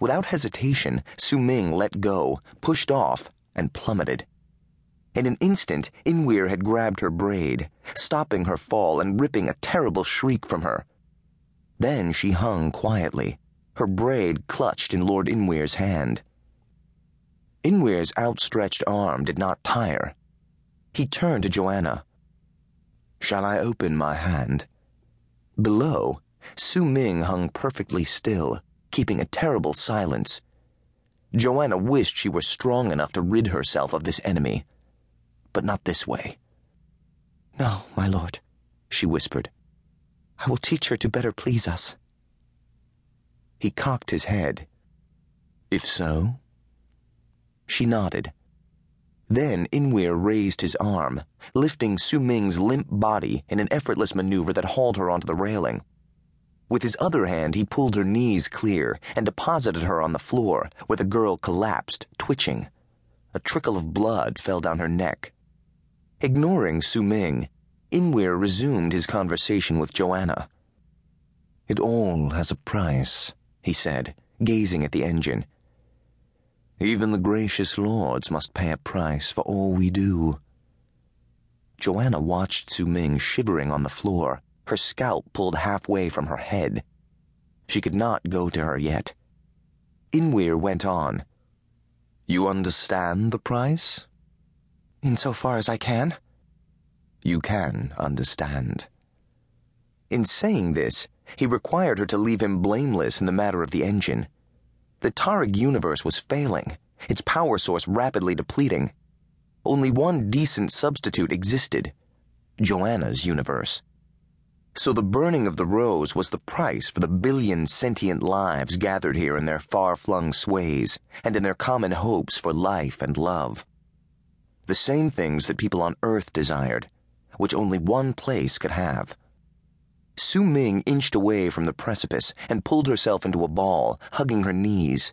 Without hesitation, Su Ming let go, pushed off, and plummeted. In an instant, Inweir had grabbed her braid, stopping her fall and ripping a terrible shriek from her. Then she hung quietly, her braid clutched in Lord Inweir's hand. Inweir's outstretched arm did not tire. He turned to Joanna. Shall I open my hand? Below, Su Ming hung perfectly still, keeping a terrible silence. Joanna wished she were strong enough to rid herself of this enemy. But not this way. No, my lord, she whispered. I will teach her to better please us. He cocked his head. If so? She nodded. Then Inweir raised his arm, lifting Su Ming's limp body in an effortless maneuver that hauled her onto the railing. With his other hand, he pulled her knees clear and deposited her on the floor, where the girl collapsed, twitching. A trickle of blood fell down her neck. Ignoring Su Ming, Inweir resumed his conversation with Joanna. It all has a price, he said, gazing at the engine. Even the gracious lords must pay a price for all we do. Joanna watched Su Ming shivering on the floor, her scalp pulled halfway from her head. She could not go to her yet. Inweir went on. You understand the price? Insofar as I can. You can understand. In saying this, he required her to leave him blameless in the matter of the engine. The Tarig universe was failing, its power source rapidly depleting. Only one decent substitute existed Joanna's universe. So the burning of the rose was the price for the billion sentient lives gathered here in their far flung sways and in their common hopes for life and love. The same things that people on Earth desired, which only one place could have. Su Ming inched away from the precipice and pulled herself into a ball, hugging her knees.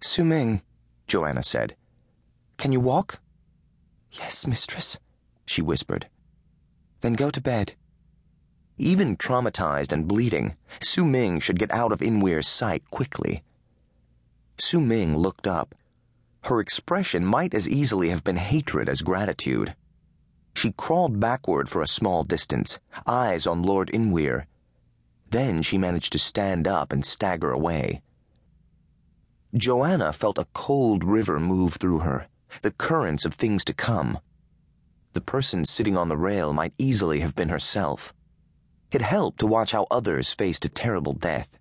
Su Ming, Joanna said, can you walk? Yes, mistress, she whispered. Then go to bed. Even traumatized and bleeding, Su Ming should get out of Inweir's sight quickly. Su Ming looked up. Her expression might as easily have been hatred as gratitude. She crawled backward for a small distance, eyes on Lord Inweir. Then she managed to stand up and stagger away. Joanna felt a cold river move through her, the currents of things to come. The person sitting on the rail might easily have been herself. It helped to watch how others faced a terrible death.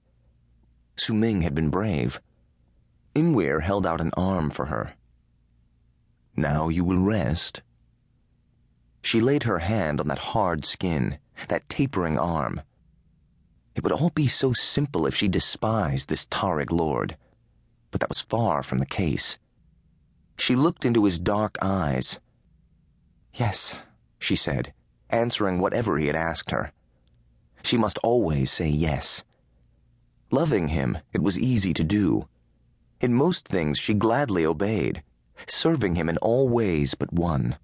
Su Ming had been brave. Inweir held out an arm for her. Now you will rest. She laid her hand on that hard skin, that tapering arm. It would all be so simple if she despised this Tarig lord, but that was far from the case. She looked into his dark eyes. Yes, she said, answering whatever he had asked her. She must always say yes. Loving him, it was easy to do. In most things, she gladly obeyed, serving him in all ways but one.